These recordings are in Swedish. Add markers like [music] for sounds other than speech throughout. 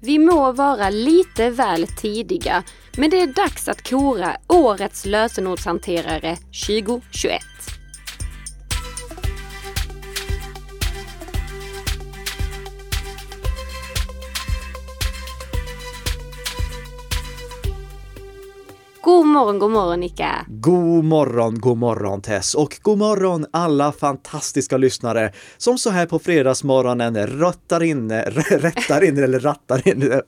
Vi må vara lite väl tidiga, men det är dags att kora årets lösenordshanterare 2021. Morgon, god morgon Nika! God morgon, god morgon Tess och god morgon alla fantastiska lyssnare som så här på fredagsmorgonen rattar in, [laughs] rättar in eller rattar in,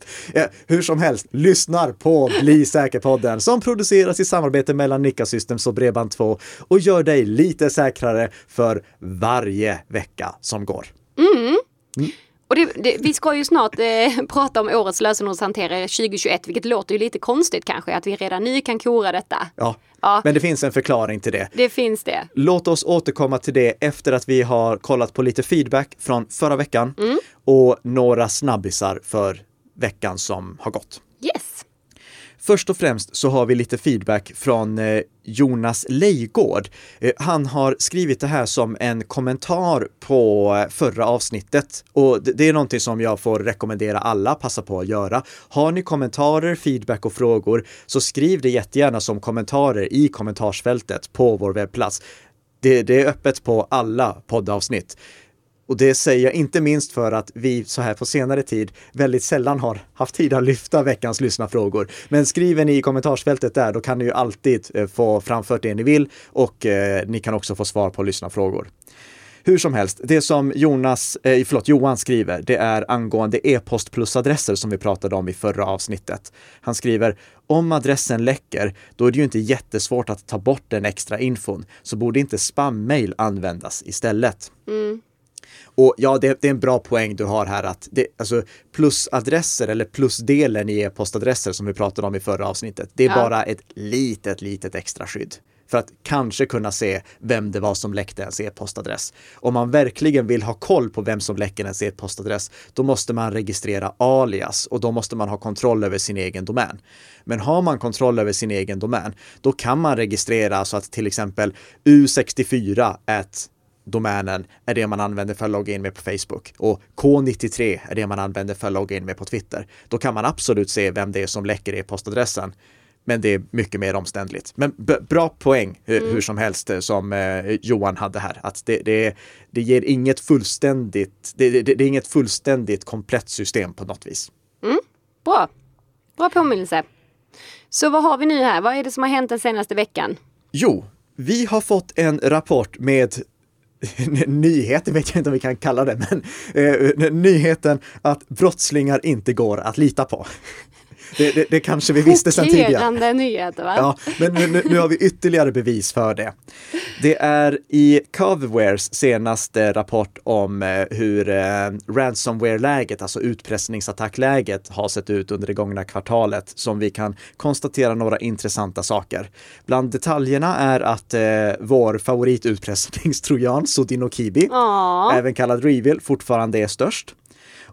hur som helst, lyssnar på Bli säker-podden som produceras i samarbete mellan Nika Systems och Bredband2 och gör dig lite säkrare för varje vecka som går. Mm. Mm. Och det, det, vi ska ju snart eh, [laughs] prata om årets lösenordshanterare 2021, vilket låter ju lite konstigt kanske, att vi redan nu kan kora detta. Ja, ja, men det finns en förklaring till det. Det finns det. Låt oss återkomma till det efter att vi har kollat på lite feedback från förra veckan mm. och några snabbisar för veckan som har gått. Först och främst så har vi lite feedback från eh, Jonas Leigård. Eh, han har skrivit det här som en kommentar på förra avsnittet och det är någonting som jag får rekommendera alla passa på att göra. Har ni kommentarer, feedback och frågor så skriv det jättegärna som kommentarer i kommentarsfältet på vår webbplats. Det, det är öppet på alla poddavsnitt. Och det säger jag inte minst för att vi så här på senare tid väldigt sällan har haft tid att lyfta veckans lyssnarfrågor. Men skriver ni i kommentarsfältet där, då kan ni ju alltid eh, få framfört det ni vill och eh, ni kan också få svar på lyssnarfrågor. Hur som helst, det som Jonas, eh, förlåt, Johan skriver, det är angående e-post plusadresser som vi pratade om i förra avsnittet. Han skriver, om adressen läcker, då är det ju inte jättesvårt att ta bort den extra infon, så borde inte spammail användas istället. Mm. Och ja, det, det, är en bra poäng du har här att det, alltså plusadresser eller plusdelen i e-postadresser som vi pratade om i förra avsnittet, det är ja. bara ett litet, litet extra skydd för att kanske kunna se vem det var som läckte ens e-postadress. Om man verkligen vill ha koll på vem som läcker ens e-postadress, då måste man registrera alias och då måste man ha kontroll över sin egen domän. Men har man kontroll över sin egen domän, då kan man registrera så att till exempel U64 at domänen är det man använder för att logga in med på Facebook och K93 är det man använder för att logga in med på Twitter. Då kan man absolut se vem det är som läcker e-postadressen. Men det är mycket mer omständligt. Men bra poäng hur, mm. hur som helst eh, som eh, Johan hade här. Att det, det, det ger inget fullständigt, det, det, det, är inget fullständigt komplett system på något vis. Mm. Bra. Bra påminnelse. Så vad har vi nu här? Vad är det som har hänt den senaste veckan? Jo, vi har fått en rapport med nyheten vet jag inte om vi kan kalla det, men eh, nyheten att brottslingar inte går att lita på. Det, det, det, kanske vi visste sedan tidigare. nyheter va? Ja, men nu, nu, har vi ytterligare bevis för det. Det är i Coverwares senaste rapport om eh, hur eh, ransomware-läget, alltså utpressningsattackläget, har sett ut under det gångna kvartalet som vi kan konstatera några intressanta saker. Bland detaljerna är att eh, vår favoritutpressningstrojan Sodino Kibi, även kallad Reveal, fortfarande är störst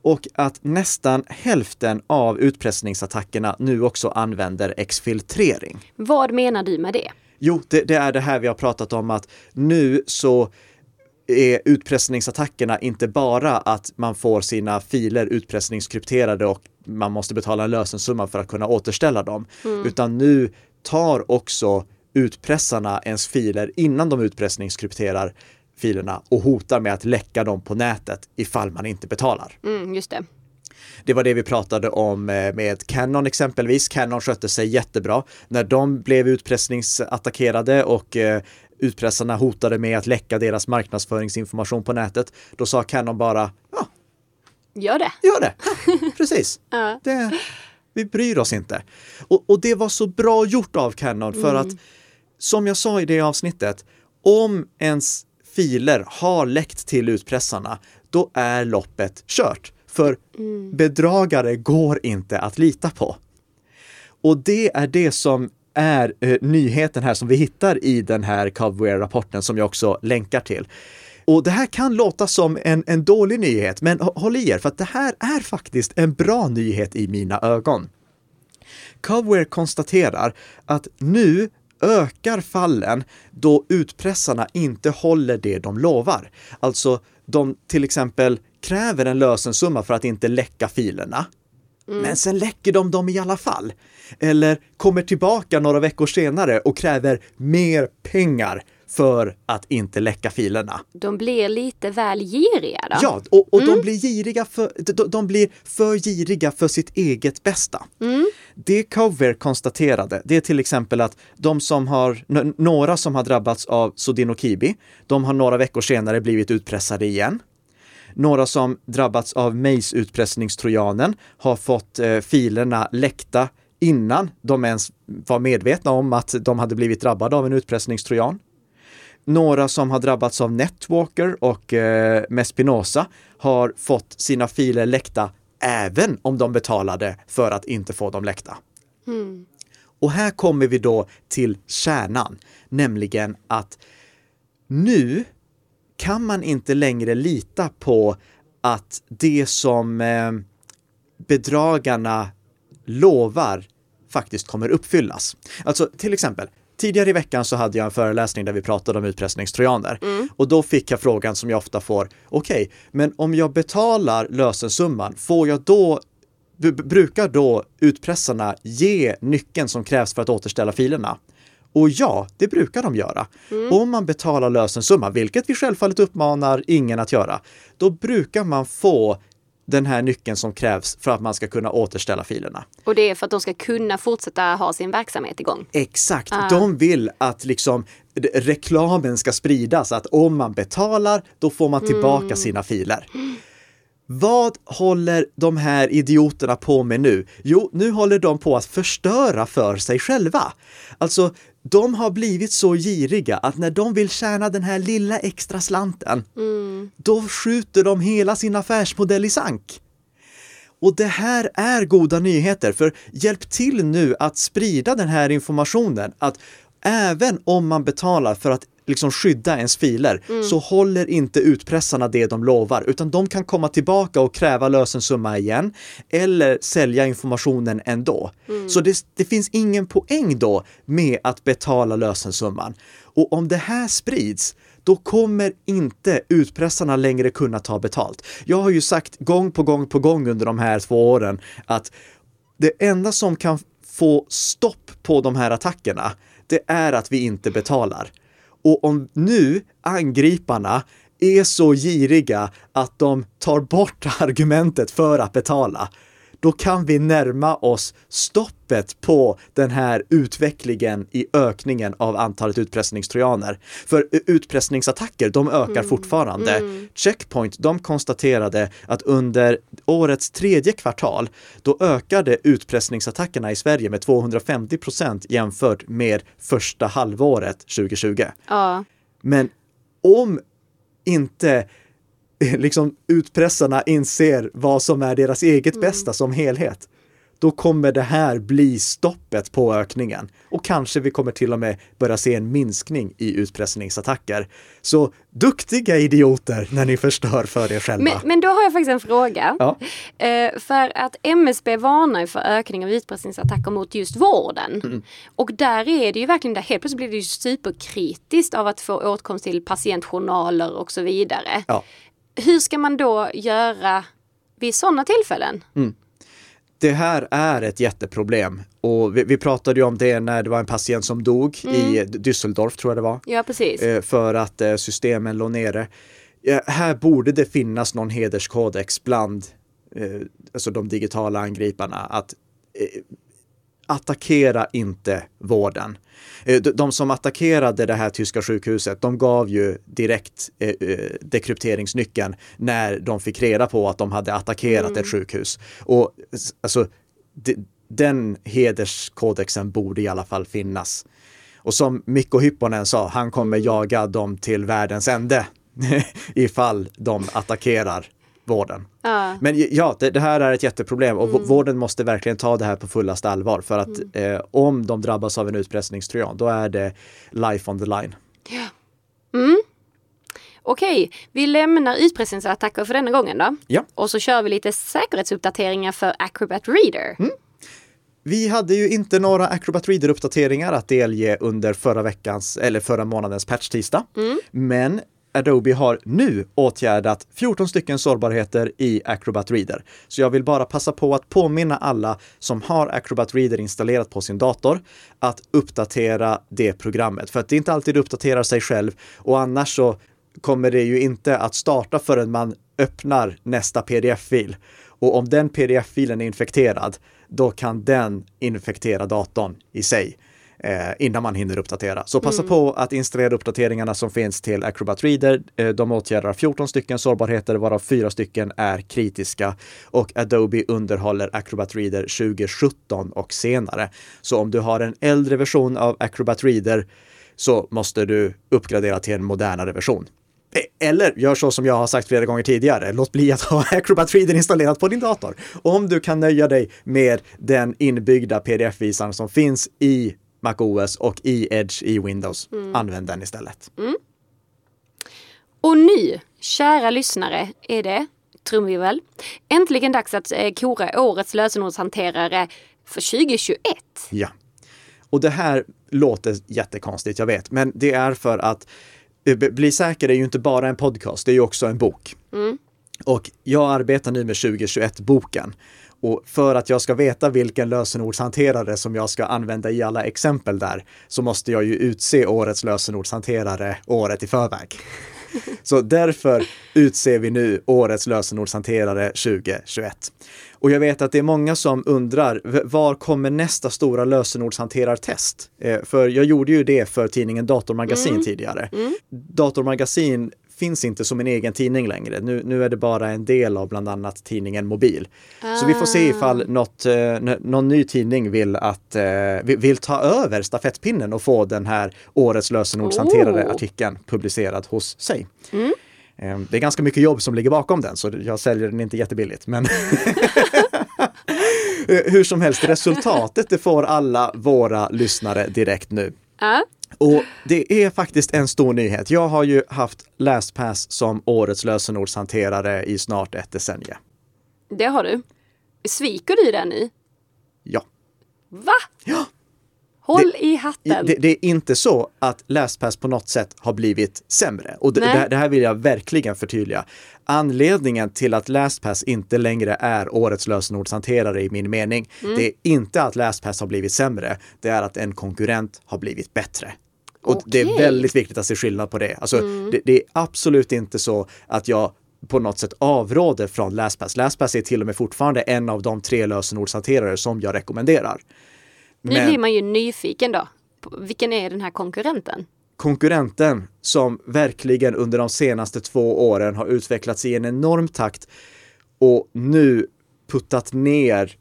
och att nästan hälften av utpressningsattackerna nu också använder exfiltrering. Vad menar du med det? Jo, det, det är det här vi har pratat om att nu så är utpressningsattackerna inte bara att man får sina filer utpressningskrypterade och man måste betala en lösensumma för att kunna återställa dem, mm. utan nu tar också utpressarna ens filer innan de utpressningskrypterar filerna och hotar med att läcka dem på nätet ifall man inte betalar. Mm, just det. Det var det vi pratade om eh, med Canon exempelvis. Canon skötte sig jättebra. När de blev utpressningsattackerade och eh, utpressarna hotade med att läcka deras marknadsföringsinformation på nätet, då sa Canon bara ja, Gör det. Gör det. Ja, [laughs] precis. [laughs] ja. det, vi bryr oss inte. Och, och, det var så bra gjort av Canon för mm. att som jag sa i det avsnittet, om ens filer har läckt till utpressarna, då är loppet kört. För mm. bedragare går inte att lita på. Och det är det som är eh, nyheten här som vi hittar i den här Covware-rapporten som jag också länkar till. Och det här kan låta som en, en dålig nyhet, men håll i er för att det här är faktiskt en bra nyhet i mina ögon. Covware konstaterar att nu ökar fallen då utpressarna inte håller det de lovar. Alltså, de till exempel kräver en lösensumma för att inte läcka filerna. Men sen läcker de dem i alla fall. Eller kommer tillbaka några veckor senare och kräver mer pengar för att inte läcka filerna. De blir lite väl giriga då. Ja, och, och de, blir giriga för, de, de blir för giriga för sitt eget bästa. Det Cover konstaterade, det är till exempel att de som har, några som har drabbats av Sodinokibi, de har några veckor senare blivit utpressade igen. Några som drabbats av Maze-utpressningstrojanen har fått eh, filerna läckta innan de ens var medvetna om att de hade blivit drabbade av en utpressningstrojan. Några som har drabbats av Netwalker och eh, Mespinosa har fått sina filer läckta även om de betalade för att inte få dem läckta. Och här kommer vi då till kärnan, nämligen att nu kan man inte längre lita på att det som eh, bedragarna lovar faktiskt kommer uppfyllas. Alltså till exempel, tidigare i veckan så hade jag en föreläsning där vi pratade om utpressningstrojaner och då fick jag frågan som jag ofta får, okej, men om jag betalar lösensumman, får jag då b- brukar då utpressarna ge nyckeln som krävs för att återställa filerna? Och ja, det brukar de göra. Om man betalar lösensumma, vilket vi självfallet uppmanar ingen att göra, då brukar man få den här nyckeln som krävs för att man ska kunna återställa filerna. Och det är för att de ska kunna fortsätta ha sin verksamhet igång. Exakt, de vill att liksom re- reklamen ska spridas, att om man betalar, då får man tillbaka sina filer. Vad håller de här idioterna på med nu? Jo, nu håller de på att förstöra för sig själva. Alltså, de har blivit så giriga att när de vill tjäna den här lilla extra slanten, då skjuter de hela sin affärsmodell i sank. Och det här är goda nyheter, för hjälp till nu att sprida den här informationen att även om man betalar för att liksom skydda ens filer så håller inte utpressarna det de lovar, utan de kan komma tillbaka och kräva lösensumma igen eller sälja informationen ändå. Så det, det finns ingen poäng då med att betala lösensumman. Och om det här sprids, då kommer inte utpressarna längre kunna ta betalt. Jag har ju sagt gång på gång på gång under de här två åren att det enda som kan få stopp på de här attackerna, det är att vi inte betalar. Och om nu angriparna är så giriga att de tar bort [laughs] argumentet för att betala, då kan vi närma oss stoppet på den här utvecklingen i ökningen av antalet utpressningstrojaner. För utpressningsattacker, de ökar fortfarande. Checkpoint, de konstaterade att under årets tredje kvartal, då ökade utpressningsattackerna i Sverige med 250 procent jämfört med första halvåret 2020. Ja. Men om inte [laughs] liksom utpressarna inser vad som är deras eget bästa som helhet, då kommer det här bli stoppet på ökningen. Och kanske vi kommer till och med börja se en minskning i utpressningsattacker. Så duktiga idioter när ni förstör för er själva. Men, men då har jag faktiskt en fråga. Ja. Eh, för att MSB varnar för ökning av utpressningsattacker mot just vården. Mm. Och där är det ju verkligen där, helt plötsligt blir det ju superkritiskt av att få åtkomst till patientjournaler och så vidare. Ja. Hur ska man då göra vid sådana tillfällen? Det här är ett jätteproblem och vi, vi pratade ju om det när det var en patient som dog i Düsseldorf tror jag det var. Ja, precis. eh, för att eh, systemen låg nere. Här borde det finnas någon hederskodex bland eh, alltså de digitala angriparna att attackera inte vården. Eh, de, som attackerade det här tyska sjukhuset, de gav ju direkt eh, eh, dekrypteringsnyckeln när de fick reda på att de hade attackerat ett sjukhus. Och alltså, de, den hederskodexen borde i alla fall finnas. Och som Mikko Hypponen sa, han kommer jaga dem till världens ände [laughs] ifall de attackerar vården. Ja. Men ja, det, det här är ett jätteproblem och Mm. vården måste verkligen ta det här på fullaste allvar för att eh, om de drabbas av en utpressningstrojan, då är det life on the line. Okej, vi lämnar utpressningsattacker för denna gången då. Ja. Och så kör vi lite säkerhetsuppdateringar för Acrobat Reader. Mm. Vi hade ju inte några Acrobat Reader-uppdateringar att delge under förra veckans eller förra månadens patch-tisdag. Men Adobe har nu åtgärdat 14 stycken sårbarheter i Acrobat Reader. Så jag vill bara passa på att påminna alla som har Acrobat Reader installerat på sin dator att uppdatera det programmet. För att det inte alltid uppdaterar sig själv och annars så kommer det ju inte att starta förrän man öppnar nästa pdf-fil. Och om den pdf-filen är infekterad, då kan den infektera datorn i sig eh, innan man hinner uppdatera. Så passa mm. på att installera uppdateringarna som finns till Acrobat Reader. Eh, de åtgärdar 14 stycken sårbarheter varav fyra stycken är kritiska och Adobe underhåller Acrobat Reader 2017 och senare. Så om du har en äldre version av Acrobat Reader så måste du uppgradera till en modernare version. Eller gör så som jag har sagt flera gånger tidigare. Låt bli att ha [laughs] Acrobat Reader installerat på din dator. Om du kan nöja dig med den inbyggda pdf-visaren som finns i MacOS och i Edge i Windows, mm. använd den istället. Mm. Och nu, kära lyssnare, är det trumvirvel. Äntligen dags att eh, kora årets lösenordshanterare för 2021. Ja. Och det här låter jättekonstigt, jag vet, men det är för att Eh, Bli säker är ju inte bara en podcast, det är ju också en bok. Mm. Och jag arbetar nu med 2021-boken. Och för att jag ska veta vilken lösenordshanterare som jag ska använda i alla exempel där, så måste jag ju utse årets lösenordshanterare året i förväg. [laughs] Så därför utser vi nu årets lösenordshanterare 2021. Och jag vet att det är många som undrar, var kommer nästa stora lösenordshanterartest? Eh, för jag gjorde ju det för tidningen Datormagasin mm. tidigare. Mm. Datormagasin finns inte som en egen tidning längre. Nu, nu är det bara en del av bland annat tidningen Mobil. Ah. Så vi får se ah. ifall något, eh, någon ny tidning vill, att, eh, vill ta över stafettpinnen och få den här årets lösenordshanterare-artikeln oh. publicerad hos sig. Mm. Eh, det är ganska mycket jobb som ligger bakom den, så jag säljer den inte jättebilligt. Men [laughs] [laughs] hur som helst, resultatet det får alla våra lyssnare direkt nu. Uh. Och det är faktiskt en stor nyhet. Jag har ju haft LastPass som årets lösenordshanterare i snart ett decennium. Det har du. Sviker du den nu? Ja. Va? Ja. Håll det, i hatten! Det, det, är inte så att LastPass på något sätt har blivit sämre. Och det, det, här vill jag verkligen förtydliga. Anledningen till att LastPass inte längre är årets lösenordshanterare i min mening, mm. det är inte att LastPass har blivit sämre, det är att en konkurrent har blivit bättre. Och okay. det är väldigt viktigt att se skillnad på det. Alltså, mm. det, det är absolut inte så att jag på något sätt avråder från LastPass. LastPass är till och med fortfarande en av de tre lösenordshanterare som jag rekommenderar. Nu blir man ju nyfiken då. Vilken är den här konkurrenten? Konkurrenten som verkligen under de senaste två åren har utvecklats i en enorm takt och nu puttat ner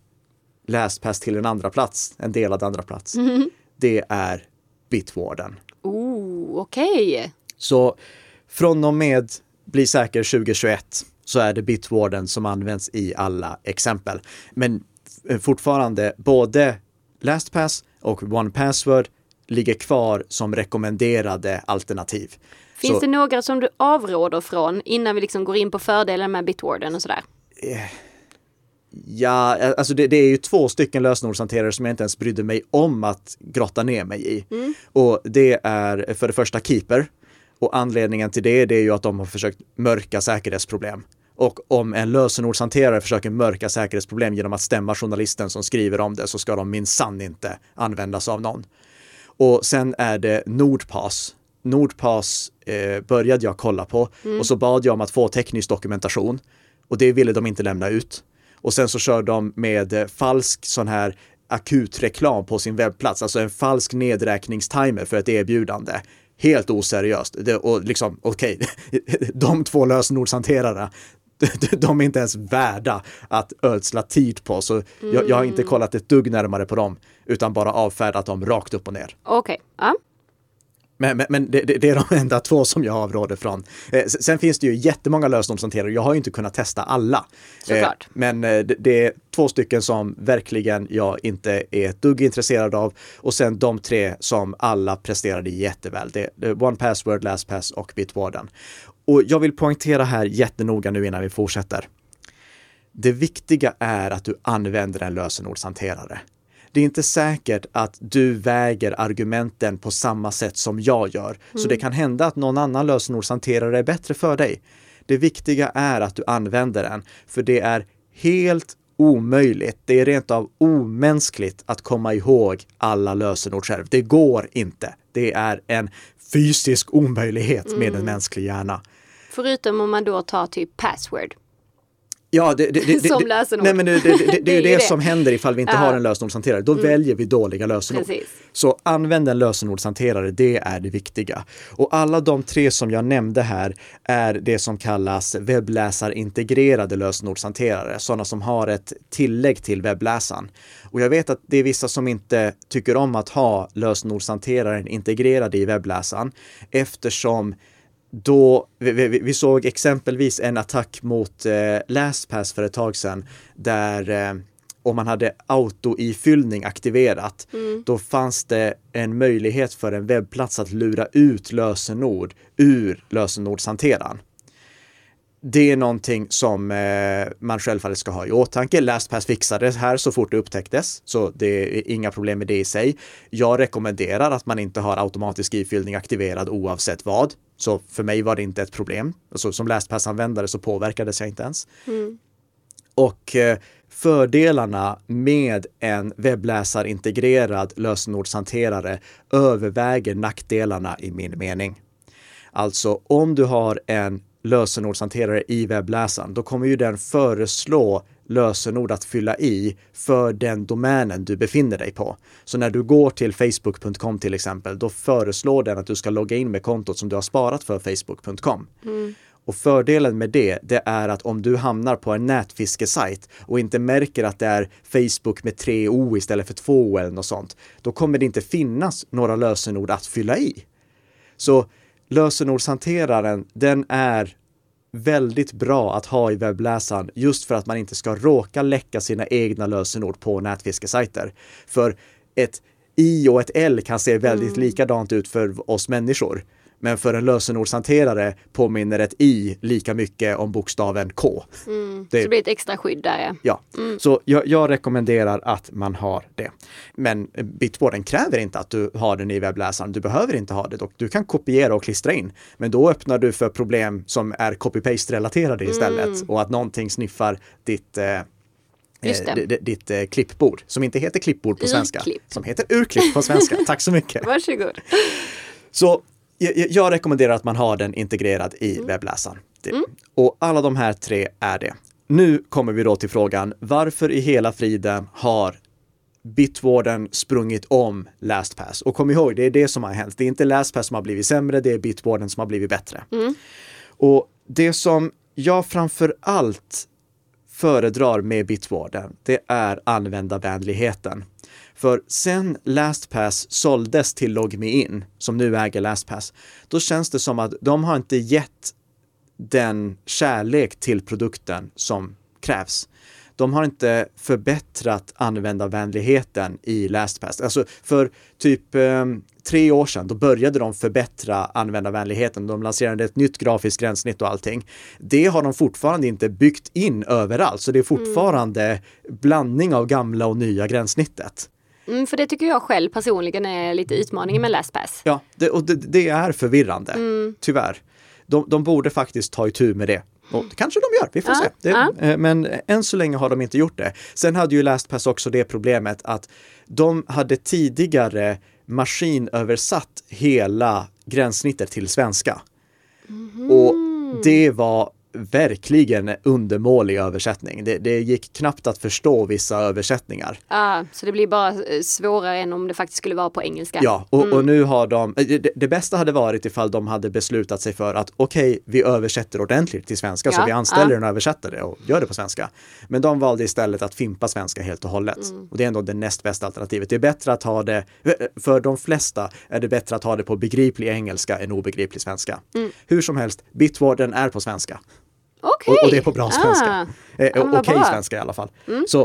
LastPass till en andra plats, en delad andra plats. Mm. Det är Bitwarden. Oh, okej. Okay. Så från och med Bli säker 2021 så är det Bitwarden som används i alla exempel. Men fortfarande både LastPass och OnePassword ligger kvar som rekommenderade alternativ. Finns så, det några som du avråder från innan vi liksom går in på fördelen med Bitwarden och sådär? Ja, alltså det, det, är ju två stycken lösenordshanterare som jag inte ens brydde mig om att grotta ner mig i. Mm. Och det är för det första Keeper. Och anledningen till det, det är ju att de har försökt mörka säkerhetsproblem. Och om en lösenordshanterare försöker mörka säkerhetsproblem genom att stämma journalisten som skriver om det så ska de minsann inte användas av någon. Och sen är det Nordpass. Nordpass eh, började jag kolla på mm. och så bad jag om att få teknisk dokumentation och det ville de inte lämna ut. Och sen så kör de med eh, falsk sån här akut reklam på sin webbplats, alltså en falsk nedräkningstimer för ett erbjudande. Helt oseriöst. Det, och liksom, okej, okay. [laughs] de två lösenordshanterarna, [laughs] de är inte ens värda att ödsla tid på. Så jag, jag, har inte mm. kollat ett dugg närmare på dem, utan bara avfärdat dem rakt upp och ner. Okej. Okay. Ja. Men, men, men det, det, är de enda två som jag avråder från. Eh, sen finns det ju jättemånga lösenordshanterare. Jag har inte kunnat testa alla. Eh, men eh, det, det, är två stycken som verkligen jag inte är ett dugg intresserad av. Och sen de tre som alla presterade jätteväl. Det är One Password, LastPass och Bitwarden. Och jag vill poängtera här jättenoga nu innan vi fortsätter. Det viktiga är att du använder en lösenordshanterare. Det är inte säkert att du väger argumenten på samma sätt som jag gör. Så det kan hända att någon annan lösenordshanterare är bättre för dig. Det viktiga är att du använder den, för det är helt omöjligt. Det är rent av omänskligt att komma ihåg alla lösenord själv. Det går inte. Det är en fysisk omöjlighet med en mänsklig hjärna. Förutom om man då tar typ password. Ja, det, det, det, Som lösenord. Nej, men det, är ju det som händer ifall vi inte Ja. har en lösenordshanterare. Då väljer vi dåliga lösenord. Precis. Så använd en lösenordshanterare, det är det viktiga. Och alla de tre som jag nämnde här är det som kallas webbläsarintegrerade lösenordshanterare, sådana som har ett tillägg till webbläsaren. Och jag vet att det är vissa som inte tycker om att ha lösenordshanteraren integrerade i webbläsaren eftersom då, vi, vi, vi såg exempelvis en attack mot eh, LastPass för ett tag sedan där eh, om man hade autoifyllning aktiverat, då fanns det en möjlighet för en webbplats att lura ut lösenord ur lösenordshanteraren. Det är någonting som eh, man självfallet ska ha i åtanke. LastPass fixade det här så fort det upptäcktes, så det är inga problem med det i sig. Jag rekommenderar att man inte har automatisk ifyllning aktiverad oavsett vad. Så för mig var det inte ett problem. Alltså, som LastPass-användare så påverkades jag inte ens. Och eh, fördelarna med en webbläsarintegrerad lösenordshanterare överväger nackdelarna i min mening. Alltså om du har en lösenordshanterare i webbläsaren, då kommer ju den föreslå lösenord att fylla i för den domänen du befinner dig på. Så när du går till facebook.com till exempel, då föreslår den att du ska logga in med kontot som du har sparat för facebook.com. Och fördelen med det, det är att om du hamnar på en nätfiskesajt och inte märker att det är Facebook med tre O istället för två O eller något sånt, då kommer det inte finnas några lösenord att fylla i. Så lösenordshanteraren, den är väldigt bra att ha i webbläsaren just för att man inte ska råka läcka sina egna lösenord på nätfiskesajter. För ett I och ett L kan se väldigt likadant ut för oss människor. Men för en lösenordshanterare påminner ett I lika mycket om bokstaven K. Så det Det, blir ett extra skydd där ja. ja, så jag, jag rekommenderar att man har det. Men Bitwarden kräver inte att du har den i webbläsaren. Du behöver inte ha det dock. Du kan kopiera och klistra in. Men då öppnar du för problem som är copy-paste relaterade istället och att någonting sniffar ditt eh, eh, ditt eh, klippbord som inte heter klippbord på svenska. Urklipp. Som heter urklipp på svenska. [laughs] Tack så mycket. Varsågod. Så jag, jag- rekommenderar att man har den integrerad i webbläsaren. Det. Och alla de här tre är det. Nu kommer vi då till frågan, varför i hela friden har Bitwarden sprungit om LastPass? Och kom ihåg, det är det som har hänt. Det är inte LastPass som har blivit sämre, det är Bitwarden som har blivit bättre. Och det som jag framför allt föredrar med Bitwarden, det är användarvänligheten. För sen LastPass såldes till LogMeIn, som nu äger LastPass, då känns det som att de har inte gett den kärlek till produkten som krävs. De har inte förbättrat användarvänligheten i LastPass. Alltså för typ eh, tre år sedan, då började de förbättra användarvänligheten. De lanserade ett nytt grafiskt gränssnitt och allting. Det har de fortfarande inte byggt in överallt, så det är fortfarande blandning av gamla och nya gränssnittet. Mm, för det tycker jag själv personligen är lite utmaningen med LastPass. Ja, det, och det, det är förvirrande, Mm. tyvärr. De, de borde faktiskt ta itu med det. Och det kanske de gör, vi får Ja, se. Det, ja. eh, Men än så länge har de inte gjort det. Sen hade ju LastPass också det problemet att de hade tidigare maskinöversatt hela gränssnittet till svenska. Och det var verkligen undermålig översättning. Det, det gick knappt att förstå vissa översättningar. Ah, så det blir bara eh, svårare än om det faktiskt skulle vara på engelska. Ja, och, och nu har de, eh, det, det bästa hade varit ifall de hade beslutat sig för att okej, vi översätter ordentligt till svenska, så Ja, vi anställer ja. en översättare och gör det på svenska. Men de valde istället att fimpa svenska helt och hållet. Och det är ändå det näst bästa alternativet. Det är bättre att ha det, för de flesta är det bättre att ha det på begriplig engelska än obegriplig svenska. Hur som helst, Bitwarden är på svenska. Okej. Och, och det är på bra svenska. Ah. Eh, Okej bra. svenska i alla fall. Så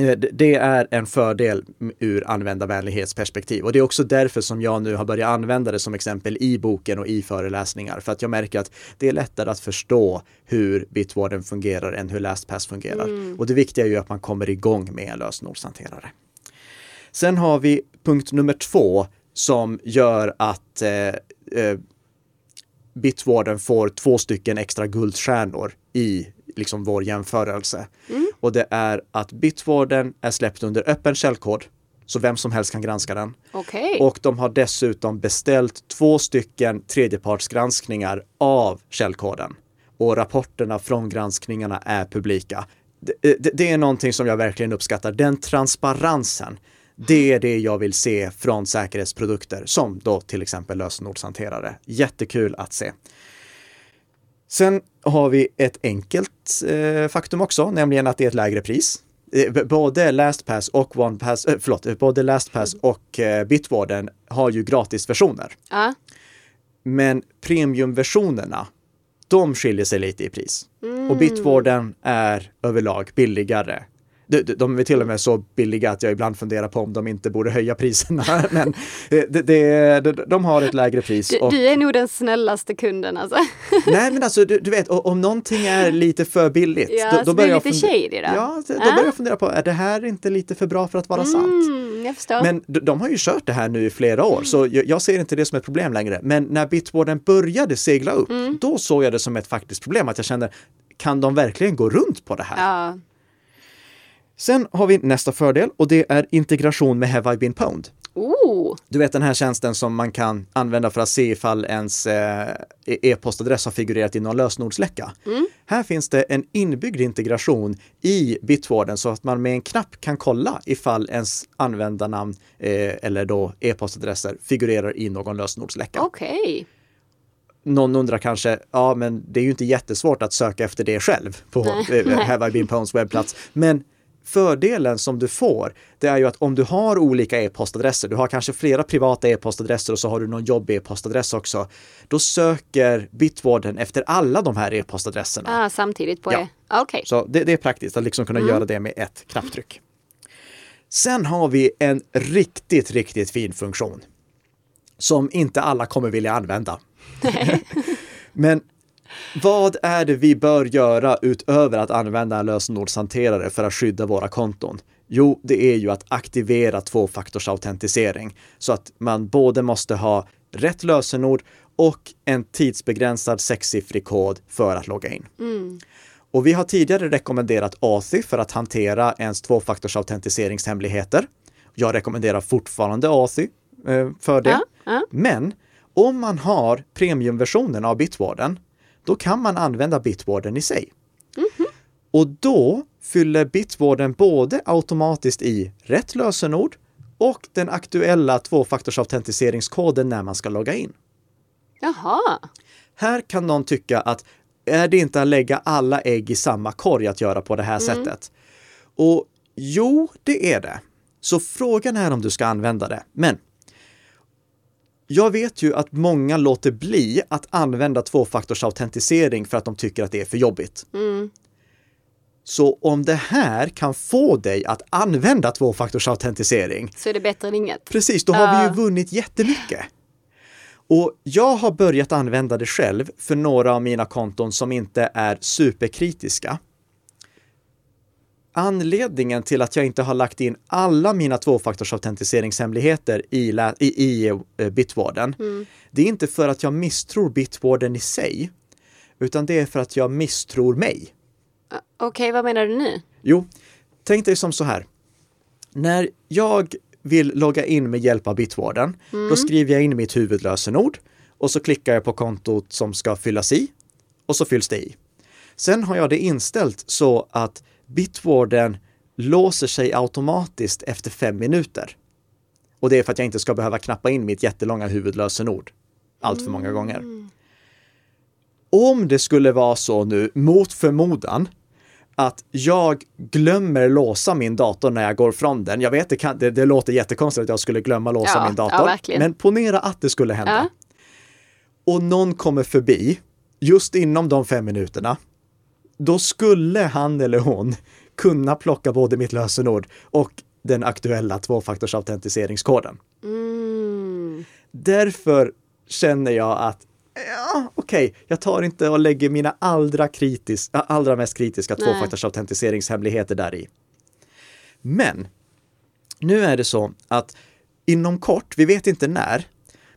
eh, det- är en fördel ur användarvänlighetsperspektiv och det är också därför som jag nu har börjat använda det som exempel i boken och i föreläsningar för att jag märker att det är lättare att förstå hur Bitwarden fungerar än hur LastPass fungerar. Och det viktiga är ju att man kommer igång med en lösenordshanterare. Sen har vi punkt nummer två som gör att eh, eh, Bitwarden får två stycken extra guldstjärnor i liksom vår jämförelse. Mm. Och det är att Bitwarden är släppt under öppen källkod, så vem som helst kan granska den. Okej. Och de har dessutom beställt två stycken tredjepartsgranskningar av källkoden. Och rapporterna från granskningarna är publika. Det, det, det är någonting som jag verkligen uppskattar. Den transparensen. Det är det jag vill se från säkerhetsprodukter som då till exempel lösenordshanterare. Jättekul att se. Sen har vi ett enkelt eh, faktum också, nämligen att det är ett lägre pris. Eh, Både LastPass och OnePass, eh, förlåt, eh, både LastPass och eh, Bitwarden har ju gratisversioner. Ja. Men premiumversionerna, de skiljer sig lite i pris. Och Bitwarden är överlag billigare. De, de, är till och med så billiga att jag ibland funderar på om de inte borde höja priserna. [laughs] Men det, det, de, de har ett lägre pris. Du, och- du är nog den snällaste kunden alltså. [laughs] Nej men alltså du, du vet, om någonting är lite för billigt. Ja, då, så då det är börjar jag lite shady då? Ja, så- då Ja. börjar jag fundera på, är det här inte lite för bra för att vara sant? Mm, jag förstår. Men de, de har ju kört det här nu i flera år, så jag, jag ser inte det som ett problem längre. Men när Bitwarden började segla upp, Mm. då såg jag det som ett faktiskt problem, att jag kände, kan de verkligen gå runt på det här? ja. Sen har vi nästa fördel och det är integration med Have I been pwned. Oh, Du vet den här tjänsten som man kan använda för att se ifall ens eh, e-postadress har figurerat i någon lösenordsläcka. Här finns det en inbyggd integration i Bitwarden så att man med en knapp kan kolla ifall ens användarnamn eh, eller då e-postadresser figurerar i någon lösenordsläcka. okej. Någon undrar kanske, ja men det är ju inte jättesvårt att söka efter det själv på eh, [laughs] Have I been pwneds webbplats. Men fördelen som du får, det är ju att om du har olika e-postadresser, du har kanske flera privata e-postadresser och så har du någon jobb e-postadress också, då söker Bitwarden efter alla de här e-postadresserna. Ah, samtidigt på Ja. det. Okej. Så det, det är praktiskt att liksom kunna göra det med ett knapptryck. Sen har vi en riktigt, riktigt fin funktion som inte alla kommer vilja använda. [laughs] Men vad är det vi bör göra utöver att använda en lösenordshanterare för att skydda våra konton? Jo, det är ju att aktivera tvåfaktorsautentisering så att man både måste ha rätt lösenord och en tidsbegränsad sexsiffrig kod för att logga in. Och vi har tidigare rekommenderat Authy för att hantera ens tvåfaktorsautentiseringshemligheter. Jag rekommenderar fortfarande Authy eh, för det. Ja, ja. Men om man har premiumversionen av Bitwarden, då kan man använda Bitwarden i sig. Och då fyller Bitwarden både automatiskt i rätt lösenord och den aktuella tvåfaktorsautentiseringskoden när man ska logga in. Jaha. Här kan någon tycka att är det inte att lägga alla ägg i samma korg att göra på det här sättet? Och jo, det är det. Så frågan är om du ska använda det. Men jag vet ju att många låter bli att använda tvåfaktorsautentisering för att de tycker att det är för jobbigt. Så om det här kan få dig att använda tvåfaktorsautentisering, Så är det bättre än inget. Precis, då har vi Ja. ju vunnit jättemycket. Och jag har börjat använda det själv för några av mina konton som inte är superkritiska. Anledningen till att jag inte har lagt in alla mina tvåfaktorsautentiseringshemligheter i, i, i eh, Bitwarden, det är inte för att jag misstror Bitwarden i sig, utan det är för att jag misstror mig. Okej, vad menar du nu? Jo, tänk dig som så här. När jag vill logga in med hjälp av Bitwarden, då skriver jag in mitt huvudlösenord och så klickar jag på kontot som ska fyllas i och så fylls det i. Sen har jag det inställt så att Bitwarden låser sig automatiskt efter fem minuter. Och det är för att jag inte ska behöva knappa in mitt jättelånga huvudlösenord allt för många gånger. Om det skulle vara så nu, mot förmodan, att jag glömmer låsa min dator när jag går från den. Jag vet, det, kan, det, det låter jättekonstigt att jag skulle glömma låsa Ja, min ja, dator. verkligen. men ponera att det skulle hända. Ja. Och någon kommer förbi, just inom de fem minuterna, då skulle han eller hon kunna plocka både mitt lösenord och den aktuella tvåfaktorsautentiseringskoden. Mm. Därför känner jag att ja, okej, jag tar inte och lägger mina allra, kritis, allra mest kritiska Nej. tvåfaktorsautentiseringshemligheter där i. Men Nu är det så att inom kort, vi vet inte när,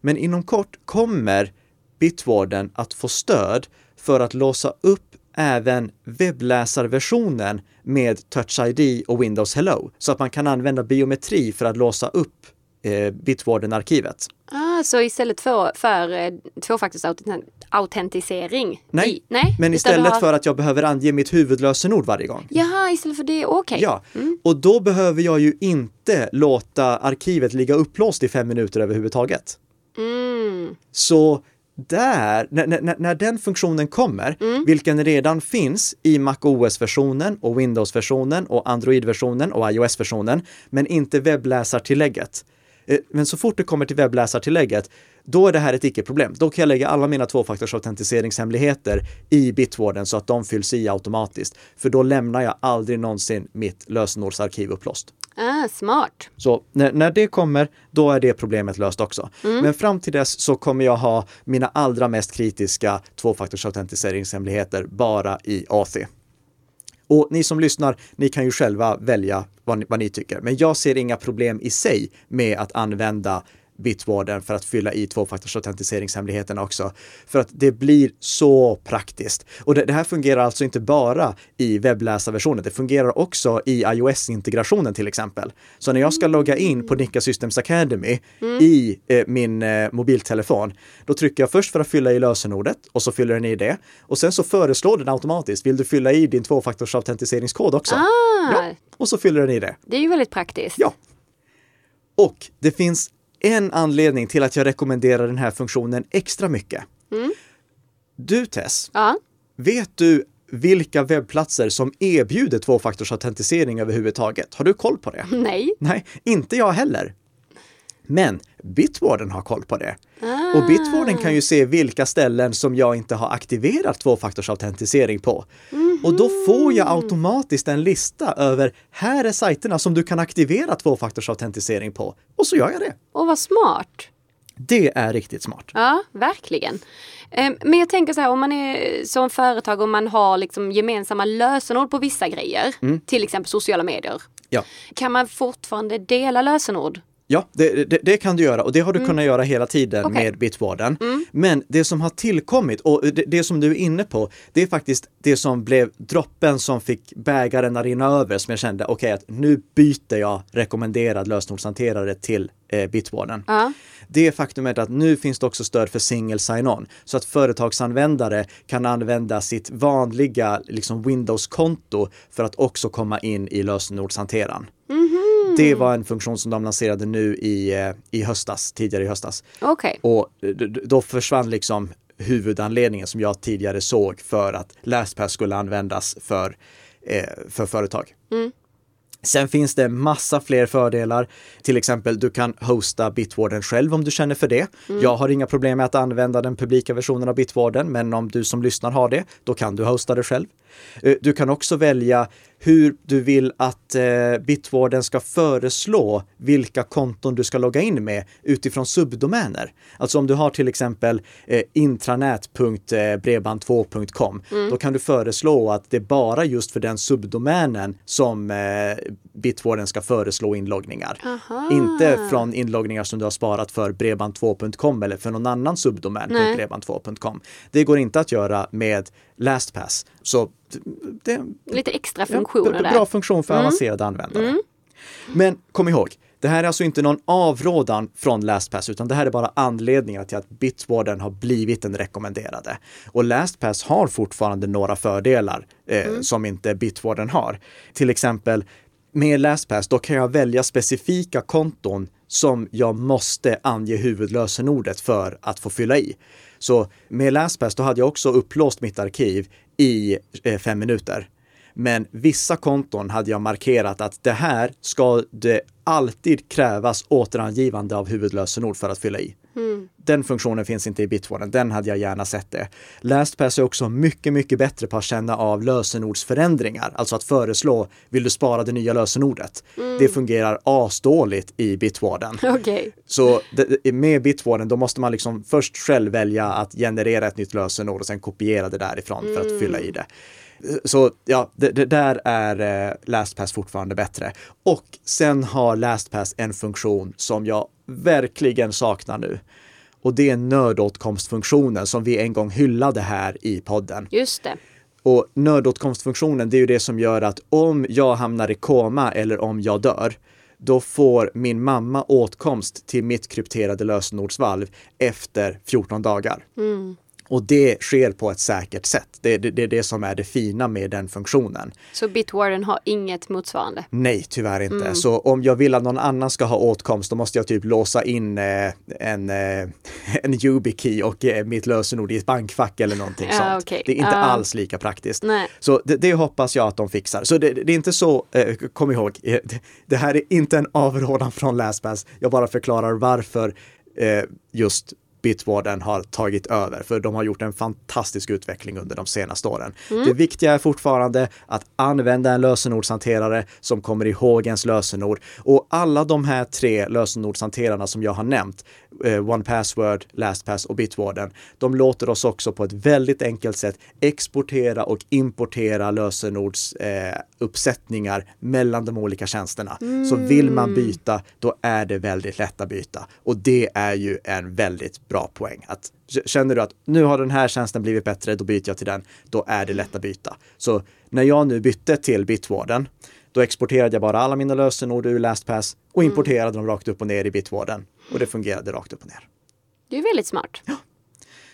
men inom kort kommer Bitwarden att få stöd för att låsa upp även webbläsarversionen med Touch ID och Windows Hello så att man kan använda biometri för att låsa upp eh, Bitwarden-arkivet. Ah, så istället för, för eh, tvåfaktorsautentisering? Nej, I, nej men istället har- för att jag behöver ange mitt huvudlösenord varje gång. Jaha, istället för det, okej. Ja, och då behöver jag ju inte låta arkivet ligga upplåst i fem minuter överhuvudtaget. Mm. Så där, när, när, när den funktionen kommer, vilken redan finns i MacOS-versionen och Windows-versionen och Android-versionen och iOS-versionen, men inte webbläsartillägget. Eh, Men så fort det kommer till webbläsartillägget, då är det här ett icke-problem. Då kan jag lägga alla mina tvåfaktorsautentiseringshemligheter i Bitwarden så att de fylls i automatiskt. För då lämnar jag aldrig någonsin mitt lösenordsarkiv upplåst. Ah, smart. Så när, när det kommer, då är det problemet löst också. Men fram till dess så kommer jag ha mina allra mest kritiska tvåfaktorsautentiseringshemligheter bara i AT. Och ni som lyssnar, ni kan ju själva välja vad ni, vad ni tycker. Men jag ser inga problem i sig med att använda Bitwarden för att fylla i tvåfaktorsautentiseringshemligheterna också. För att det blir så praktiskt. Och det, det här fungerar alltså inte bara i webbläsarversionen, det fungerar också i iOS-integrationen till exempel. Så när jag ska logga in på Nika Systems Academy i eh, min eh, mobiltelefon, då trycker jag först för att fylla i lösenordet och så fyller den i det. Och sen så föreslår den automatiskt, vill du fylla i din tvåfaktorsautentiseringskod också? Ah, Ja, och så fyller den i det. det är ju väldigt praktiskt. Ja. Och det finns en anledning till att jag rekommenderar den här funktionen extra mycket. Du Tess, Ja. vet du vilka webbplatser som erbjuder tvåfaktorsautentisering överhuvudtaget? Har du koll på det? Nej. Nej, inte jag heller. Men Bitwarden har koll på det. Och Bitwarden kan ju se vilka ställen som jag inte har aktiverat tvåfaktorsautentisering på. Och då får jag automatiskt en lista över här är sajterna som du kan aktivera tvåfaktorsautentisering på. Och så gör jag det. Och vad smart. Det är riktigt smart. Ja, verkligen. Ehm, Men jag tänker så här, om man är som företag och man har liksom gemensamma lösenord på vissa grejer, Mm. till exempel sociala medier, Ja. kan man fortfarande dela lösenord? Ja, det, det, det kan du göra och det har du kunnat göra hela tiden Okej. med Bitwarden. Men det som har tillkommit och det, det som du är inne på, det är faktiskt det som blev droppen som fick bägaren att rinna över som jag kände, okej, att nu byter jag rekommenderad lösenordshanterare till eh, Bitwarden. Ja. Det faktumet att nu finns det också stöd för single sign-on så att företagsanvändare kan använda sitt vanliga liksom Windows-konto för att också komma in i lösenordshanteraren. Det var en funktion som de lanserade nu i, eh, i höstas, tidigare i höstas. Okej. Och då försvann liksom huvudanledningen som jag tidigare såg för att LastPass skulle användas för, eh, för företag. Sen finns det massa fler fördelar. Till exempel, du kan hosta Bitwarden själv om du känner för det. Jag har inga problem med att använda den publika versionen av Bitwarden, men om du som lyssnar har det, då kan du hosta det själv. Eh, Du kan också välja hur du vill att eh, Bitwarden ska föreslå vilka konton du ska logga in med utifrån subdomäner. Alltså om du har till exempel eh, intranät.bredband2.com, då kan du föreslå att det är bara just för den subdomänen som eh, Bitwarden ska föreslå inloggningar. Aha. Inte från inloggningar som du har sparat för bredband2.com eller för någon annan subdomän Nej. bredband2.com. Det går inte att göra med LastPass. Så det, Lite extra Ja, funktioner bra- där. Bra funktion för avancerade användare. Men kom ihåg, det här är alltså inte någon avrådan från LastPass, utan det här är bara anledningen till att Bitwarden har blivit den rekommenderade. Och LastPass har fortfarande några fördelar eh, som inte Bitwarden har. Till exempel med LastPass, då kan jag välja specifika konton som jag måste ange huvudlösenordet för att få fylla i. Så med LastPass, då hade jag också upplåst mitt arkiv i eh, fem minuter. Men vissa konton hade jag markerat att det här ska det alltid krävas återangivande av huvudlösenord för att fylla i. Den funktionen finns inte i Bitwarden, den hade jag gärna sett det. LastPass är också mycket, mycket bättre på att känna av lösenordsförändringar, alltså att föreslå, vill du spara det nya lösenordet? Det fungerar asdåligt i Bitwarden. [laughs] Okej. Så det- med Bitwarden, då måste man liksom först själv välja att generera ett nytt lösenord och sen kopiera det därifrån för att fylla i det. Så ja, det, det där är eh, LastPass fortfarande bättre. Och sen har LastPass en funktion som jag verkligen saknar nu. Och det är nödåtkomstfunktionen som vi en gång hyllade här i podden. Just det. Och nödåtkomstfunktionen, det är ju det som gör att om jag hamnar i koma eller om jag dör, då får min mamma åtkomst till mitt krypterade lösenordsvalv efter 14 dagar. Mm. Och det sker på ett säkert sätt. Det är det, det, det, som är det fina med den funktionen. Så Bitwarden har inget motsvarande? Nej, tyvärr inte. Mm. Så om jag vill att någon annan ska ha åtkomst, då måste jag typ låsa in eh, en, eh, [laughs] en YubiKey och eh, mitt lösenord i ett bankfack eller någonting [laughs] Ja, sånt. okej. Det är inte Ja. alls lika praktiskt. Nej. Så det, det hoppas jag att de fixar. Så det, är inte så, eh, kom ihåg, det, här är inte en avrådan från LastPass. Jag bara förklarar varför eh, just Bitwarden har tagit över, för de har gjort en fantastisk utveckling under de senaste åren. Det viktiga är fortfarande att använda en lösenordshanterare som kommer ihåg ens lösenord. Och alla de här tre lösenordshanterarna som jag har nämnt, eh, OnePassword, LastPass och Bitwarden, de låter oss också på ett väldigt enkelt sätt exportera och importera lösenordsuppsättningar eh, mellan de olika tjänsterna. Så vill man byta, då är det väldigt lätt att byta. Och det är ju en väldigt bra poäng. Att Känner du att nu har den här tjänsten blivit bättre, då byter jag till den. Då är det lätt att byta. Så när jag nu bytte till Bitwarden, då exporterade jag bara alla mina lösenord ur LastPass och importerade dem rakt upp och ner i Bitwarden. Och det fungerade rakt upp och ner. Det är väldigt smart.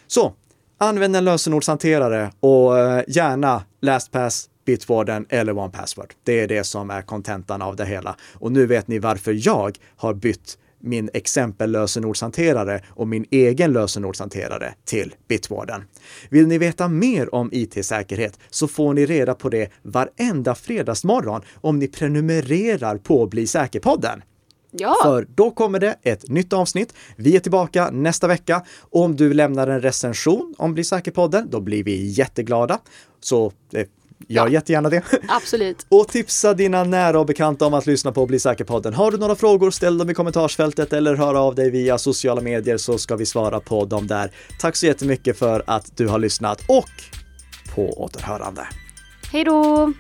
Så, använd en lösenordshanterare och eh, gärna LastPass, Bitwarden eller OnePassword. Det är det som är kontentan av det hela. Och nu vet ni varför jag har bytt min exempellösenordshanterare och min egen lösenordshanterare till Bitwarden. Vill ni veta mer om IT-säkerhet så får ni reda på det varenda fredagsmorgon om ni prenumererar på Bli säker-podden. Ja, För då kommer det ett nytt avsnitt. Vi är tillbaka nästa vecka. Om du lämnar en recension om Bli säker-podden, då blir vi jätteglada. Så eh, gör Ja. jättegärna det. [laughs] absolut. Och tipsa dina nära och bekanta om att lyssna på Bli säker-podden. Har du några frågor, ställ dem i kommentarsfältet eller hör av dig via sociala medier så ska vi svara på dem där. Tack så jättemycket för att du har lyssnat och på återhörande. Hej då!